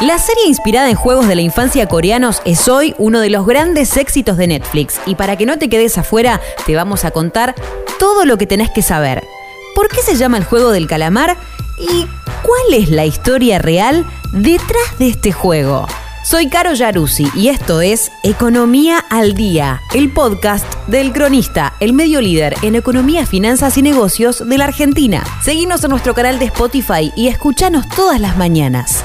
La serie inspirada en juegos de la infancia coreanos es hoy uno de los grandes éxitos de Netflix y para que no te quedes afuera te vamos a contar todo lo que tenés que saber. ¿Por qué se llama el juego del calamar? ¿Y cuál es la historia real detrás de este juego? Soy Caro Yaruzzi y esto es Economía al Día, el podcast del Cronista, el medio líder en economía, finanzas y negocios de la Argentina. Seguimos en nuestro canal de Spotify y escuchanos todas las mañanas.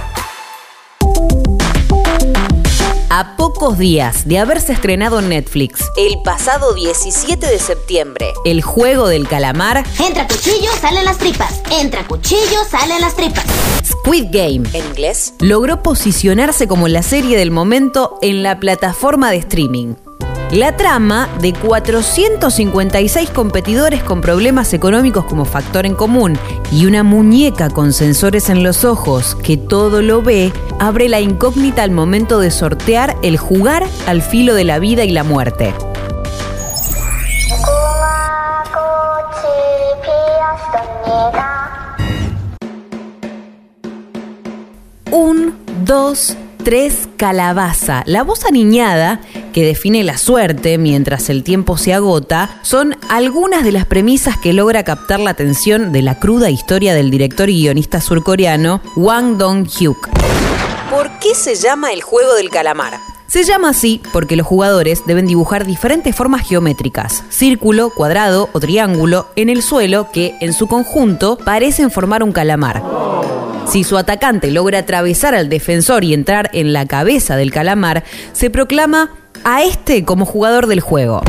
A pocos días de haberse estrenado en Netflix el pasado 17 de septiembre, El juego del calamar, Entra cuchillo, salen las tripas. Entra cuchillo, salen las tripas. Squid Game en inglés, logró posicionarse como la serie del momento en la plataforma de streaming. La trama de 456 competidores con problemas económicos como factor en común y una muñeca con sensores en los ojos que todo lo ve, abre la incógnita al momento de sortear el jugar al filo de la vida y la muerte. Un, dos, tres, calabaza. La voz aniñada, que define la suerte mientras el tiempo se agota, son algunas de las premisas que logra captar la atención de la cruda historia del director y guionista surcoreano Wang Dong-hyuk. ¿Por qué se llama el juego del calamar? Se llama así porque los jugadores deben dibujar diferentes formas geométricas, círculo, cuadrado o triángulo, en el suelo que, en su conjunto, parecen formar un calamar. Si su atacante logra atravesar al defensor y entrar en la cabeza del calamar, se proclama a este como jugador del juego.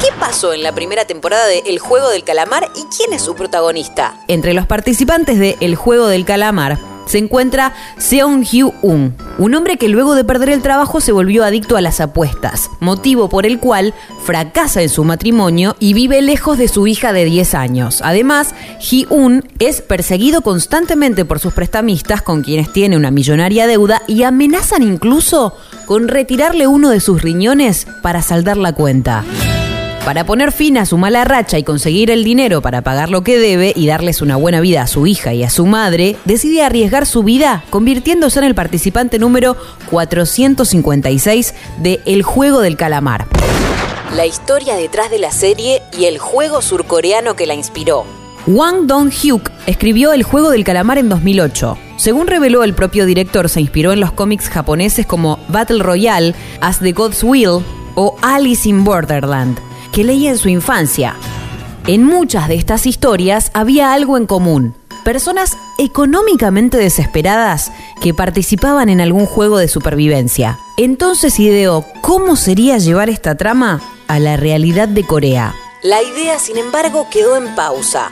¿Qué pasó en la primera temporada de El Juego del Calamar y quién es su protagonista? Entre los participantes de El Juego del Calamar se encuentra Seong Hyu-un, un hombre que luego de perder el trabajo se volvió adicto a las apuestas, motivo por el cual fracasa en su matrimonio y vive lejos de su hija de 10 años. Además, Hee-un es perseguido constantemente por sus prestamistas con quienes tiene una millonaria deuda y amenazan incluso con retirarle uno de sus riñones para saldar la cuenta. Para poner fin a su mala racha y conseguir el dinero para pagar lo que debe y darles una buena vida a su hija y a su madre, decide arriesgar su vida convirtiéndose en el participante número 456 de El Juego del Calamar. La historia detrás de la serie y el juego surcoreano que la inspiró. Wang Dong-hyuk escribió El Juego del Calamar en 2008. Según reveló el propio director, se inspiró en los cómics japoneses como Battle Royale, As the God's Will o Alice in Borderland que leía en su infancia. En muchas de estas historias había algo en común. Personas económicamente desesperadas que participaban en algún juego de supervivencia. Entonces ideó cómo sería llevar esta trama a la realidad de Corea. La idea, sin embargo, quedó en pausa.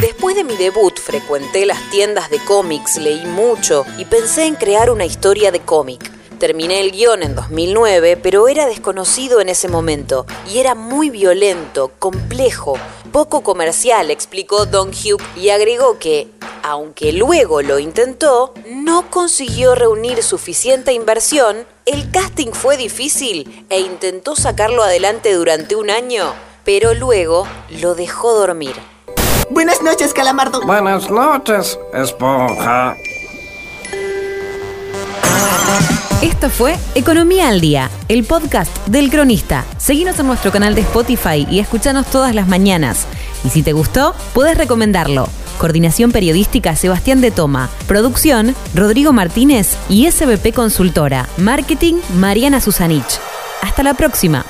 Después de mi debut frecuenté las tiendas de cómics, leí mucho y pensé en crear una historia de cómic. Terminé el guion en 2009, pero era desconocido en ese momento y era muy violento, complejo, poco comercial, explicó Don Hugh y agregó que, aunque luego lo intentó, no consiguió reunir suficiente inversión, el casting fue difícil e intentó sacarlo adelante durante un año, pero luego lo dejó dormir. Buenas noches, Calamardo. Buenas noches, esponja. Esto fue Economía al Día, el podcast del cronista. Seguinos en nuestro canal de Spotify y escuchanos todas las mañanas. Y si te gustó, puedes recomendarlo. Coordinación Periodística Sebastián de Toma. Producción Rodrigo Martínez y SBP Consultora. Marketing Mariana Susanich. Hasta la próxima.